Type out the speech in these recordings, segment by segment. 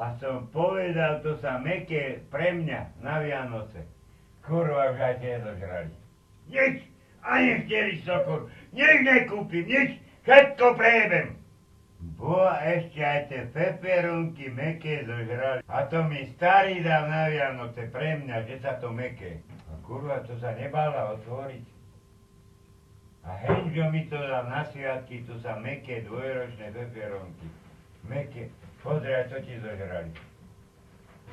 A som povedal, to sa meké pre mňa na Vianoce. Kurva, už aj tie zožrali. Nič, ani 4 sokor, nič nekúpim, nič, všetko prejebem. Bo ešte aj tie peperunky meké zožrali. A to mi starý dal na Vianoce pre mňa, že sa to meké. A kurva, to sa nebala otvoriť. A Henžo mi to dal na sviatky, tu sa meké dvojročné peperonky. Meké, pozri, aj to ti zožrali.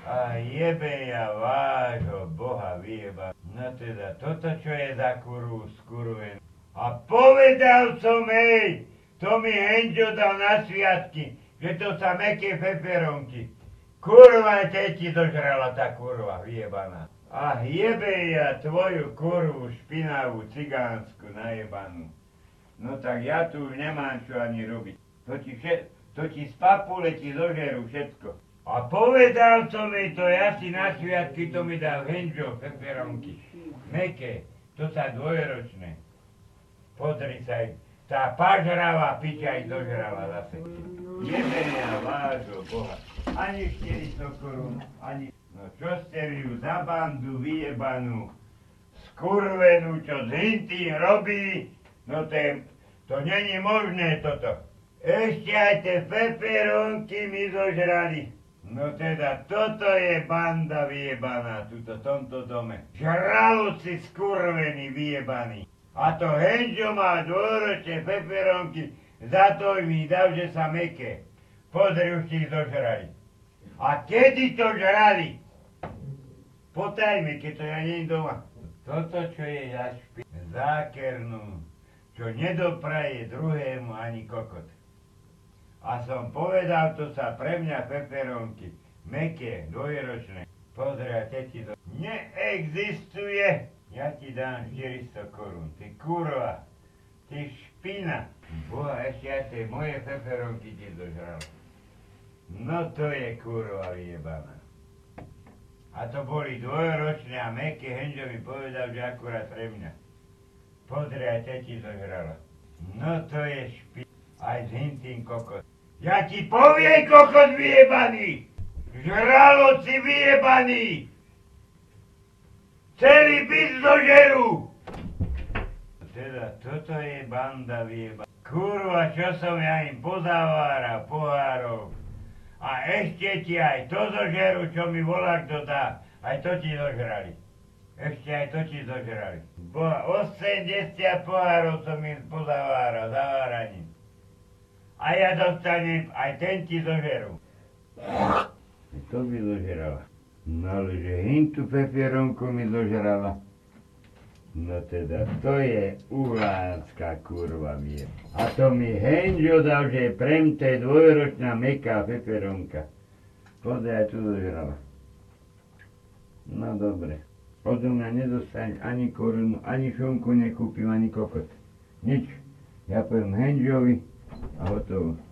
A jebe ja vášho boha vyjeba. No teda, toto čo je za kurvu skurven. A povedal som jej, to mi Henžo dal na sviatky, že to sa meké peperonky. Kurva, te ti dožrala tá kurva vyjebaná. A jebe ja tvoju kurvu špinavú cigánsku najebanú. No tak ja tu nemám čo ani robiť. To ti, všet, to ti z papule ti zožerú všetko. A povedal som jej to, ja si na sviatky to mi dal Henžo peperonky. Meké, to sa dvojročné. Pozri sa, tá pažravá piča ich dožrala zase. Jebenia vášho boha. Ani 400 korún, ani No čo ste vy ju za bandu vyjebanú, skurvenú, čo s hintým robí, no to, je, to není možné toto. Ešte aj tie peperonky mi zožrali. No teda, toto je banda vyjebaná, tuto, tomto dome. Žraloci skurvení vyjebaní. A to Henžo má dvoročné peperonky, za to mi dal, že sa meké. Pozri, už ti zožrali. A kedy to žrali? Potajme, keď to ja nie doma. Toto, čo je ja špi... zákernú, čo nedopraje druhému ani kokot. A som povedal, to sa pre mňa peperonky, meké, dvojročné. Pozri, a ti to... Neexistuje! Ja ti dám 400 korún, ty kurva, ty špina. Boha, ešte aj tie moje peperonky ti dožral. No to je kurva vyjebaná. A to boli dvojročné a meké, Henžo mi povedal, že akurát pre mňa. Pozri, aj teti zožrala. No to je špi... Aj s hintým kokot. Ja ti poviem, kokot vyjebaný! Žraloci vyjebaní! Celý byt zožerú! Teda, toto je banda vyjebaná. Kurva, čo som ja im pozaváral, pohárov. A ešte ti aj to zožerú, čo mi volá kto dá. Aj to ti zožrali. Ešte aj to ti zožrali. Bo 80 pohárov som im pozaváral, zaváraním. A ja dostanem, aj ten ti zožerú. To mi zožrala. No ale že hintu pepieronku mi zožrala. No teda, to je uhánska kurva vie. A to mi Henžo dal, že prem, to je dvojročná meká peperonka. Pozri, aj tu zožrala. No dobre. Odo mňa nedostane ani korunu, ani šunku nekúpim, ani kokot. Nič. Ja poviem Henžovi a hotovo.